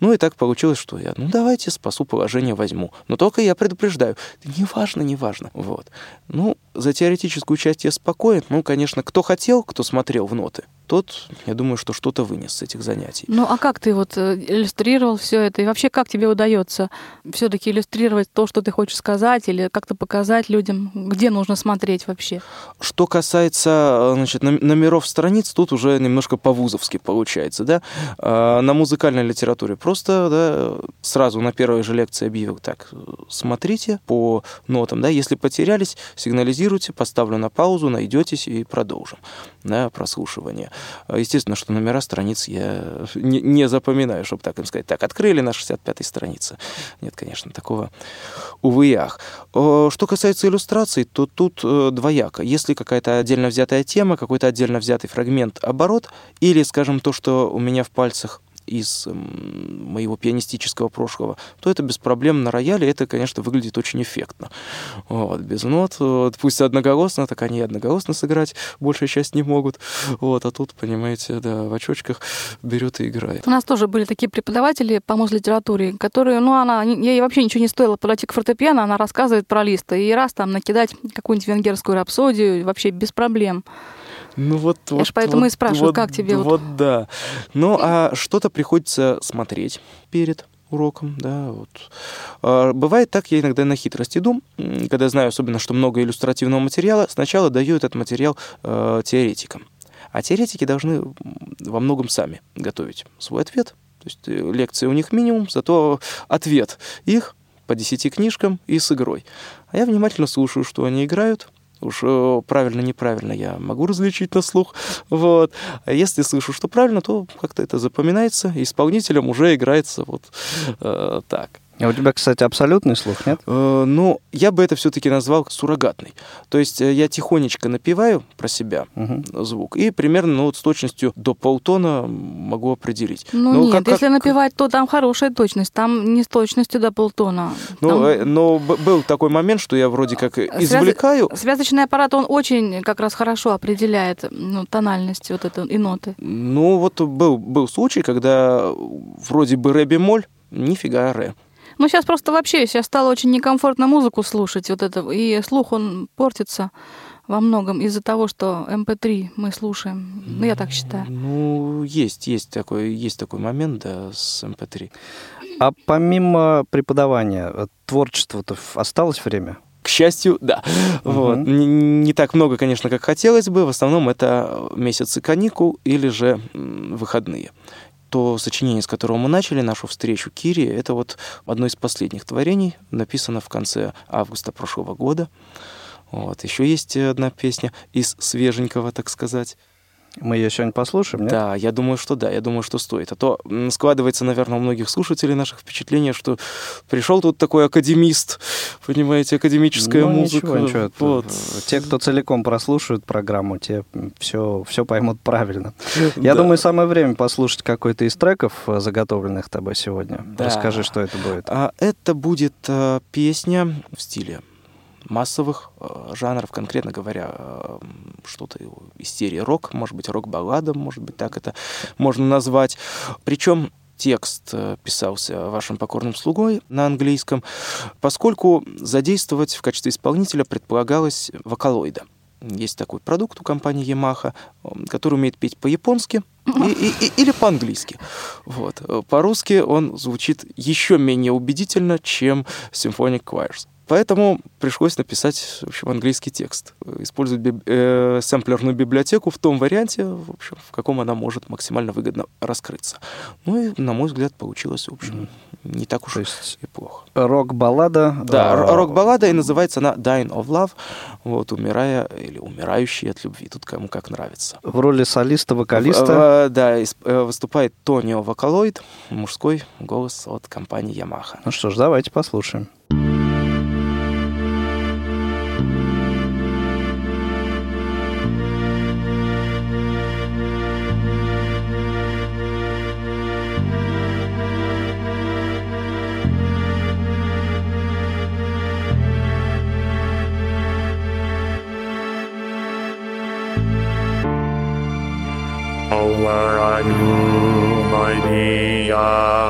Speaker 4: Ну и так получилось, что я, ну давайте спасу положение, возьму. Но только я предупреждаю, неважно, неважно. Вот. Ну, за теоретическую часть я спокоен. Ну, конечно, кто хотел, кто смотрел в ноты, тот, я думаю, что что-то вынес с этих занятий.
Speaker 3: Ну а как ты вот э, иллюстрировал все это? И вообще, как тебе удается все-таки иллюстрировать то, что ты хочешь сказать, или как-то показать людям, где нужно смотреть вообще?
Speaker 4: Что касается э, значит, номеров страниц, тут уже немножко по-вузовски получается. Да? А, На музыкальной литературе просто да, сразу на первой же лекции объявил, так, э, смотрите по нотам, да, если потерялись, сигнализируйте, поставлю на паузу, найдетесь и продолжим да, прослушивание. А, Естественно, что номера страниц я не, не запоминаю, чтобы так им сказать. Так, открыли на 65-й странице. Нет, конечно, такого, увы и ах. Что касается иллюстраций, то тут э, двояко. Если какая-то отдельно взятая тема, какой-то отдельно взятый фрагмент, оборот, или, скажем, то, что у меня в пальцах из м, моего пианистического прошлого, то это без проблем на рояле, это, конечно, выглядит очень эффектно. Вот, без нот, вот, пусть одноголосно, так они одноголосно сыграть большая часть не могут. Вот, а тут, понимаете, да, в очочках берет и играет.
Speaker 3: У нас тоже были такие преподаватели по литературе, которые, ну, она, ей вообще ничего не стоило подойти к фортепиано, она рассказывает про лист, и раз там накидать какую-нибудь венгерскую рапсодию вообще без проблем.
Speaker 4: Ну вот,
Speaker 3: Я
Speaker 4: вот
Speaker 3: ж поэтому
Speaker 4: вот,
Speaker 3: и спрашиваю,
Speaker 4: вот,
Speaker 3: как тебе вот-
Speaker 4: Вот да. Ну а что-то приходится смотреть перед уроком, да, вот. А, Бывает так, я иногда на хитрость иду, когда знаю особенно, что много иллюстративного материала, сначала даю этот материал э, теоретикам. А теоретики должны во многом сами готовить свой ответ. То есть э, лекции у них минимум, зато ответ их по десяти книжкам и с игрой. А я внимательно слушаю, что они играют, Уж э, правильно, неправильно я могу различить на слух. Вот. А если слышу, что правильно, то как-то это запоминается, исполнителем уже играется вот э, так.
Speaker 2: А у тебя, кстати, абсолютный слух, нет?
Speaker 4: Э, ну, я бы это все-таки назвал суррогатный. То есть э, я тихонечко напеваю про себя
Speaker 2: Мгм.
Speaker 4: звук, и примерно ну, вот с точностью до полтона могу определить.
Speaker 3: Ну,
Speaker 4: Ну,
Speaker 3: нет,
Speaker 4: как-
Speaker 3: если
Speaker 4: как-
Speaker 3: напевать, то там хорошая точность, там не с точностью до полтона.
Speaker 4: Ну,
Speaker 3: Там
Speaker 4: э, но был такой момент, что я вроде как
Speaker 3: Связ-
Speaker 4: извлекаю,
Speaker 3: Связочный аппарат, он очень как раз хорошо определяет ну, тональность вот эту и ноты.
Speaker 4: Ну, вот был, был случай, когда вроде бы ре бемоль, нифига ре.
Speaker 3: Ну, сейчас просто вообще, сейчас стало очень некомфортно музыку слушать, вот это, и слух, он портится во многом из-за того, что MP3 мы слушаем. Ну, я так считаю.
Speaker 4: Ну, есть, есть такой, есть такой момент, да, с эм MP3.
Speaker 2: А помимо преподавания, э, творчества-то ф- осталось время?
Speaker 4: К счастью, да. Вот. Не, не так много, конечно, как хотелось бы. В основном это месяцы каникул или же выходные. То сочинение, с которого мы начали нашу встречу, Кири, это вот одно из последних творений, написано в конце августа прошлого года. Вот. Еще есть одна песня из свеженького, так сказать.
Speaker 2: Мы ее сегодня послушаем, нет?
Speaker 4: Да, я думаю, что да, я думаю, что стоит. А то складывается, наверное, у многих слушателей наших впечатление, что пришел тут такой академист, понимаете, академическая
Speaker 2: Ну,
Speaker 4: музыка.
Speaker 2: Ничего, ничего.
Speaker 4: Вот.
Speaker 2: Те, кто целиком прослушают программу, те все, все поймут правильно. (laughs) Я
Speaker 4: Да.
Speaker 2: думаю, самое время послушать какой-то из треков, э, заготовленных тобой сегодня.
Speaker 4: Да.
Speaker 2: Расскажи, что это будет.
Speaker 4: А это будет э, песня в стиле массовых э, жанров, конкретно говоря, э, что-то из серии рок, может быть, рок-баллада, может быть, так это можно назвать. Причем текст э, писался вашим покорным слугой на английском, поскольку задействовать в качестве исполнителя предполагалось вокалоида. Есть такой продукт у компании Yamaha, который умеет петь по-японски и- и- и- или по-английски. Вот. По-русски он звучит еще менее убедительно, чем Symphonic Choirs. Поэтому пришлось написать, в общем, английский текст. Использовать биб... э, сэмплерную библиотеку в том варианте, в общем, в каком она может максимально выгодно раскрыться. Ну и, на мой взгляд, получилось, в общем, не так уж
Speaker 2: То есть
Speaker 4: и плохо.
Speaker 2: Рок-баллада.
Speaker 4: Да,
Speaker 2: а,
Speaker 4: рок-баллада, и называется она Dying of Love, вот, умирая или умирающий от любви, тут кому как нравится.
Speaker 2: В роли солиста, вокалиста.
Speaker 4: В- э, да, исп- э, выступает Тонио Вокалоид, мужской голос от компании Yamaha.
Speaker 2: Ну что ж, давайте послушаем.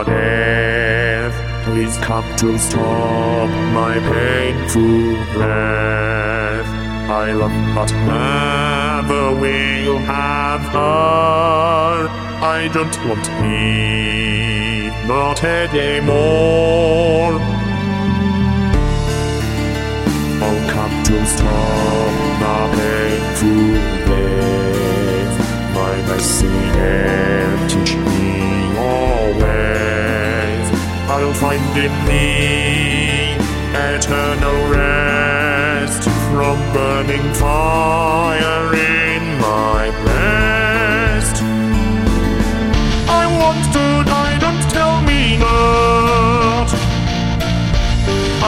Speaker 6: Death, please come to stop my painful breath. I love but never will have her. I don't want me, not anymore. In thee eternal rest from burning fire in my breast. I want to die, don't tell me not.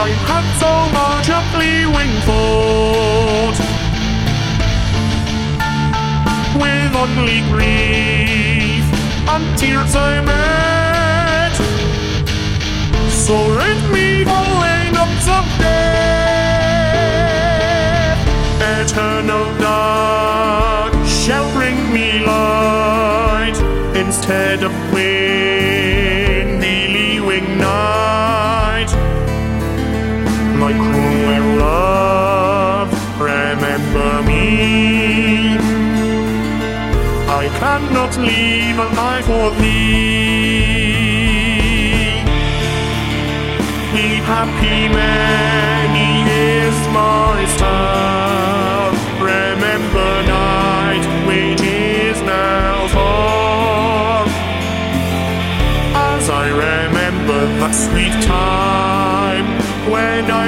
Speaker 6: I had so much of fleeing thought With only grief and tears I met So rid me the lanes of death. Eternal dark shall bring me light. Instead of windy leaving night. My cruel love, remember me. I cannot live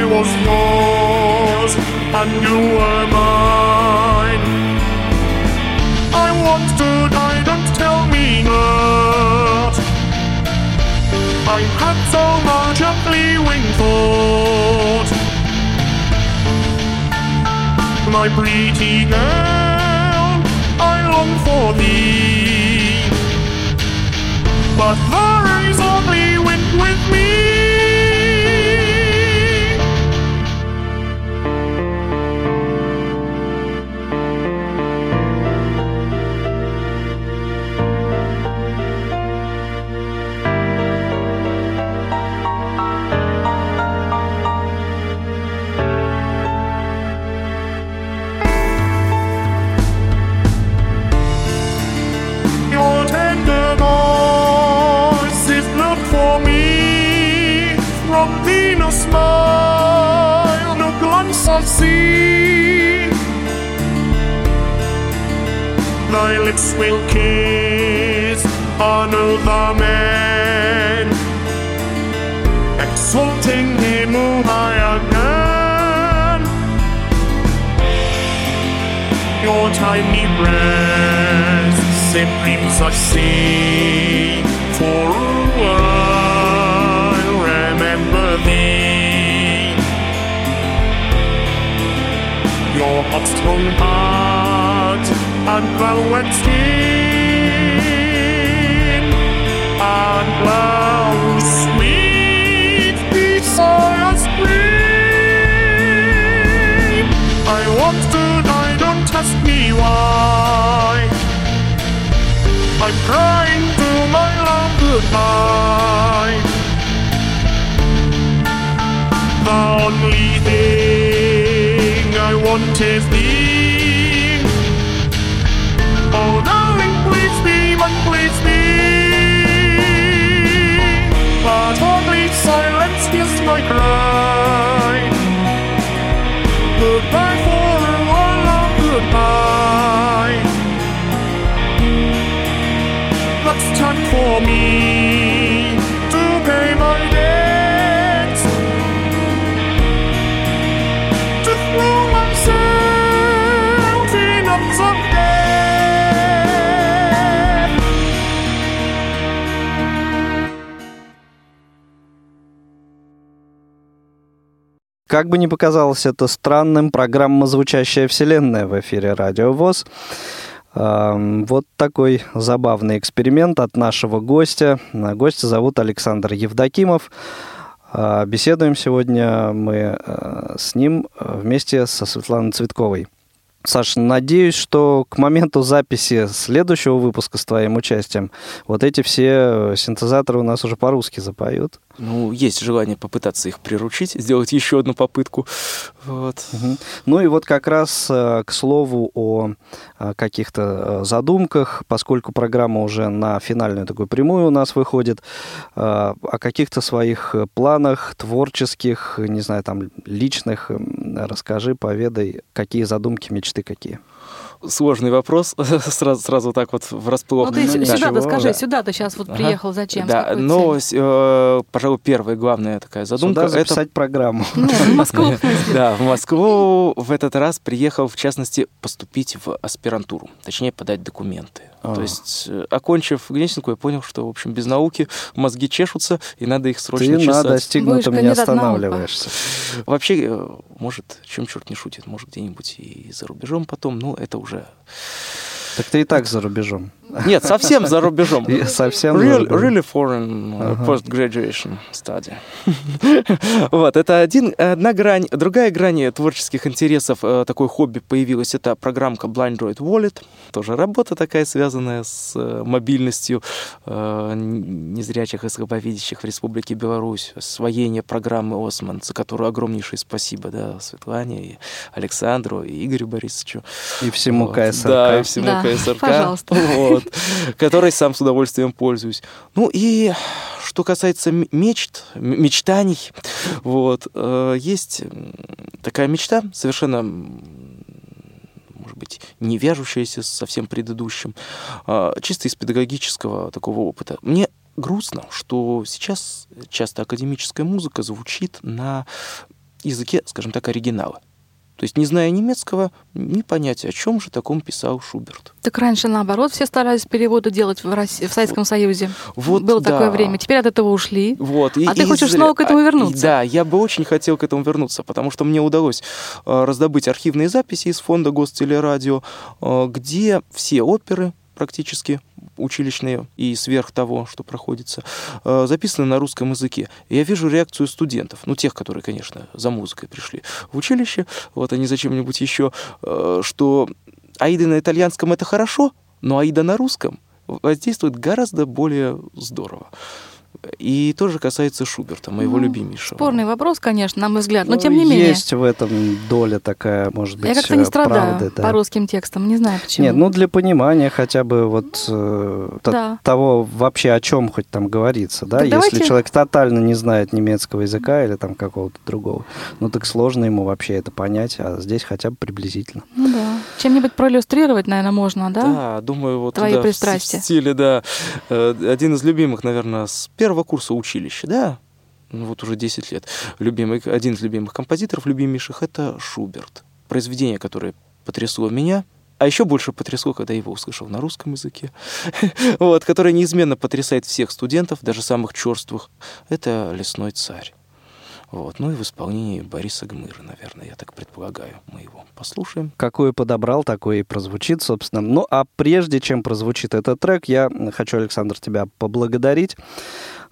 Speaker 6: was yours and you were mine. I want to die, don't tell me not. I had so much of fleeting thought. My pretty girl, I long for thee. But there is only wind with me. Christ will kiss. Honor the man, exalting him who I again. Your tiny breast simply succeed for a while. Remember thee. Your heart's strong velvet skin And cloud sweet desire scream I want to die, don't ask me why I'm crying to my love goodbye. The only thing I want is thee.
Speaker 2: Как бы ни показалось это странным, программа «Звучащая вселенная» в эфире Радио ВОЗ. Вот такой забавный эксперимент от нашего гостя. А, Гостя зовут Александр Евдокимов. А, Беседуем сегодня мы э, с ним вместе со Светланой Цветковой. Саш, надеюсь, что к моменту записи следующего выпуска с твоим участием вот эти все э, синтезаторы у нас уже по-русски запоют.
Speaker 4: Ну, есть желание попытаться их приручить, сделать еще одну попытку. Вот.
Speaker 2: Ну и вот как раз э, к слову о э, каких-то э, задумках, поскольку программа уже на финальную такую прямую у нас выходит, о каких-то своих планах творческих, не знаю, там личных, расскажи, поведай, какие задумки, мечты какие.
Speaker 4: Сложный вопрос, (laughs) сразу, сразу так вот врасплох.
Speaker 3: Ну ты
Speaker 2: Ну,
Speaker 3: сю-
Speaker 2: ничего,
Speaker 3: сюда-то скажи,
Speaker 4: да.
Speaker 3: сюда ты сейчас вот
Speaker 4: Ага.
Speaker 3: приехал, зачем?
Speaker 4: Да, но, э, пожалуй, первая главная такая задумка
Speaker 2: Сюда
Speaker 4: это
Speaker 2: записать программу.
Speaker 3: Нет, в (laughs) Москву, в.
Speaker 4: Да, в Москву в этот раз приехал, в частности, поступить в аспирантуру, точнее, подать документы.
Speaker 2: А.
Speaker 4: То есть, э, окончив Гнесинку, я понял, что, в общем, без науки мозги чешутся, и надо их срочно
Speaker 2: Ты на
Speaker 4: чесать.
Speaker 2: достигнутом
Speaker 3: Будешь
Speaker 2: не останавливаешься.
Speaker 4: Вообще, э, может, чем черт не шутит, может, где-нибудь и за рубежом потом, ну, это уже...
Speaker 2: Так ты и так за рубежом.
Speaker 4: Нет, совсем за рубежом.
Speaker 2: Совсем
Speaker 4: Real- really foreign uh,
Speaker 2: Ага.
Speaker 4: post-graduation study. (laughs) вот, это один, одна грань. Другая грань творческих интересов, э, такое хобби появилось, это программка Blind Droid Wallet. Тоже работа такая, связанная с э, мобильностью э, незрячих и слабовидящих в Республике Беларусь. Освоение программы Осман, за которую огромнейшее спасибо да, Светлане, и Александру, и Игорю Борисовичу.
Speaker 2: И всему
Speaker 4: Вот.
Speaker 2: КСРК.
Speaker 4: Да, и всему
Speaker 3: Да,
Speaker 4: КСРК.
Speaker 3: пожалуйста. (laughs) (laughs)
Speaker 4: Вот. (laughs) Которой сам с удовольствием пользуюсь. Ну и что касается мечт, мечтаний, вот, э, есть такая мечта, совершенно, может быть, не вяжущаяся со всем предыдущим, а, чисто из педагогического такого опыта. Мне грустно, что сейчас часто академическая музыка звучит на языке, скажем так, оригинала. То есть, не зная немецкого, не понять, о чем же таком писал Шуберт.
Speaker 3: Так раньше, наоборот, все старались переводы делать в, России, в Советском Союзе.
Speaker 4: Вот,
Speaker 3: Было
Speaker 4: да.
Speaker 3: такое время. Теперь от этого ушли.
Speaker 4: Вот, и-
Speaker 3: А ты
Speaker 4: и
Speaker 3: хочешь снова к этому
Speaker 4: а, и
Speaker 3: вернуться?
Speaker 4: Да, я бы очень хотел к этому вернуться, потому что мне удалось э, раздобыть архивные записи из фонда Гостелерадио, э, где все оперы практически училищные и сверх того, что проходится, э, записаны на русском языке. Я вижу реакцию студентов, ну, тех, которые, конечно, за музыкой пришли в училище, вот они зачем-нибудь еще, э, что аида на итальянском это хорошо, но аида на русском воздействует гораздо более здорово. И тоже касается Шуберта, моего
Speaker 3: Ну,
Speaker 4: любимейшего.
Speaker 3: Спорный вопрос, конечно, на мой взгляд. Но
Speaker 2: Ну,
Speaker 3: тем не менее.
Speaker 2: Есть в этом доля такая, может быть,
Speaker 3: Я как-то не
Speaker 2: э,
Speaker 3: страдаю
Speaker 2: правды, да.
Speaker 3: по русским текстам. Не знаю почему.
Speaker 2: Нет, ну для понимания хотя бы вот э,
Speaker 3: Да.
Speaker 2: того вообще о чем хоть там говорится, да?
Speaker 3: Так
Speaker 2: Если
Speaker 3: давайте-
Speaker 2: человек тотально не знает немецкого языка или там какого-то другого, ну так сложно ему вообще это понять, а здесь хотя бы приблизительно.
Speaker 3: Ну да. Чем-нибудь проиллюстрировать, наверное, можно, да?
Speaker 4: Да, думаю, вот
Speaker 3: Твои
Speaker 4: да, в с-
Speaker 3: пристрастия.
Speaker 4: в стиле, да. Э, Один из любимых, наверное, с первого курса училища, да, ну вот уже 10 лет. Любимый, один из любимых композиторов, любимейших, это Шуберт. Произведение, которое потрясло меня, а еще больше потрясло, когда я его услышал на русском языке, (laughs) вот, которое неизменно потрясает всех студентов, даже самых черствых. Это «Лесной царь». Вот. Ну и в исполнении Бориса Гмыра, наверное, я так предполагаю. Мы его послушаем.
Speaker 2: Какую подобрал, такой и прозвучит, собственно. Ну, а прежде чем прозвучит этот трек, я хочу, Александр, тебя поблагодарить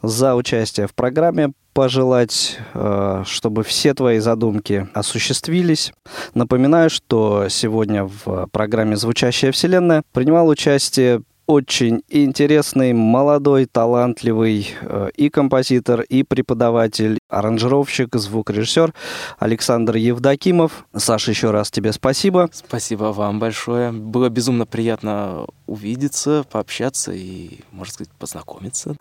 Speaker 2: за участие в программе, пожелать, э, чтобы все твои задумки осуществились. Напоминаю, что сегодня в программе «Звучащая вселенная» принимал участие очень интересный, молодой, талантливый э, и композитор, и преподаватель, аранжировщик, звукорежиссер Александр Евдокимов. Саша, еще раз тебе спасибо.
Speaker 4: Спасибо вам большое. Было безумно приятно увидеться, пообщаться и, можно сказать, познакомиться.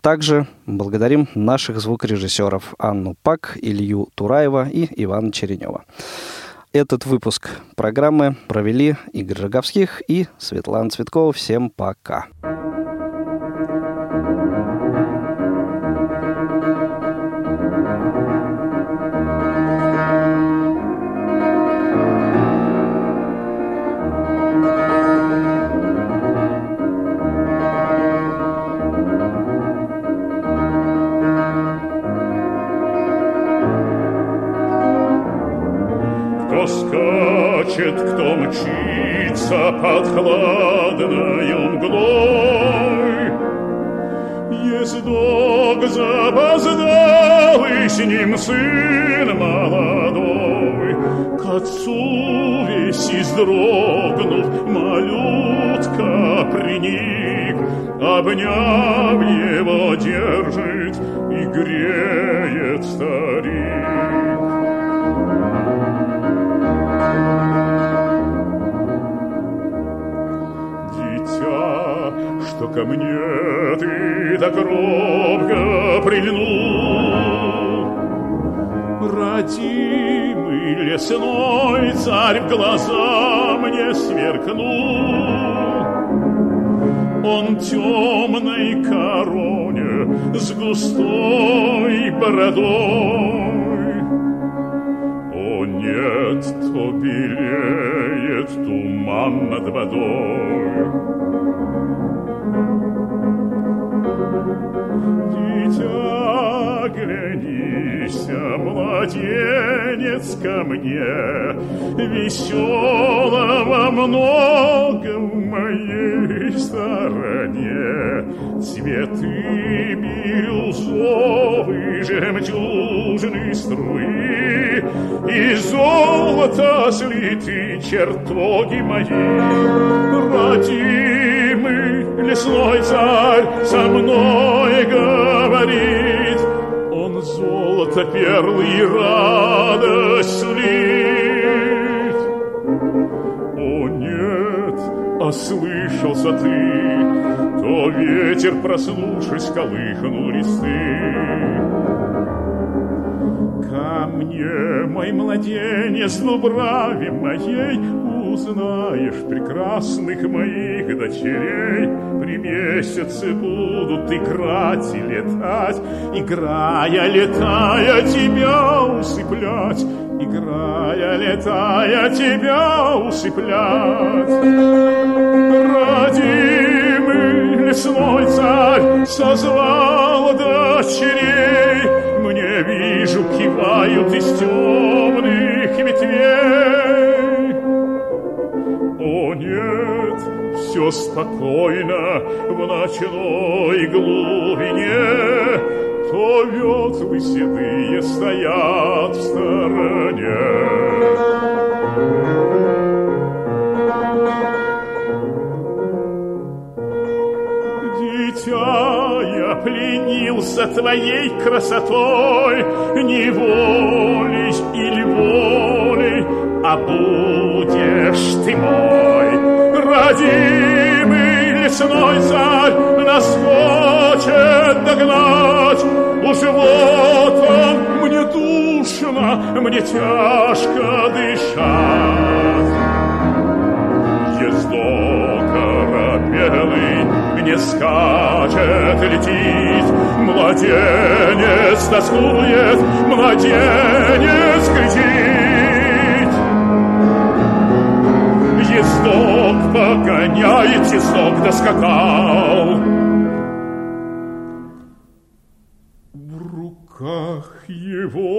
Speaker 2: Также благодарим наших звукорежиссеров Анну Пак, Илью Тураева и Ивана Черенева. Этот выпуск программы провели Игорь Роговских и Светлана Цветкова. Всем пока.
Speaker 5: Thank
Speaker 7: мчится под хладною мглой. Ездок запоздал, и с ним сын молодой. К отцу весь издрогнув, малютка приник, Обняв его держит и греет старик. Что ко мне ты так робко прильнул, Родимый лесной царь в глаза мне сверкнул. Он темной короне с густой бородой. О нет, то белеет туман над водой. Дитя, глянись, младенец ко мне, Веселого много в моей стороне. Цветы бирюзовые, жемчужные струи, И золото слиты чертоги мои. Родимый лесной царь со мной говорит, Он золото, перлы и радость слит. О нет, ослышался ты, То ветер, проснувшись, колыхнул листы. Ко мне, мой младенец, в брави моей, Узнаешь прекрасных моих дочерей. При месяце будут играть и летать, Играя, летая, тебя усыплять, Играя, летая, тебя усыплять. Родимый лесной царь созвал дочерей, Мне вижу, кивают из темных ветвей. О нет, все спокойно в ночной глубине, То ветлы седые стоят в стороне. Дитя, я пленился твоей красотой, Не волей или волей, а будешь ты мой. Родимый лесной царь нас хочет догнать, Уж вот он, мне душно, мне тяжко дышать. Ездок оробелый не скачет, летит, Младенец тоскует, младенец кричит. Ездок погоняет, ездок доскакал. В руках его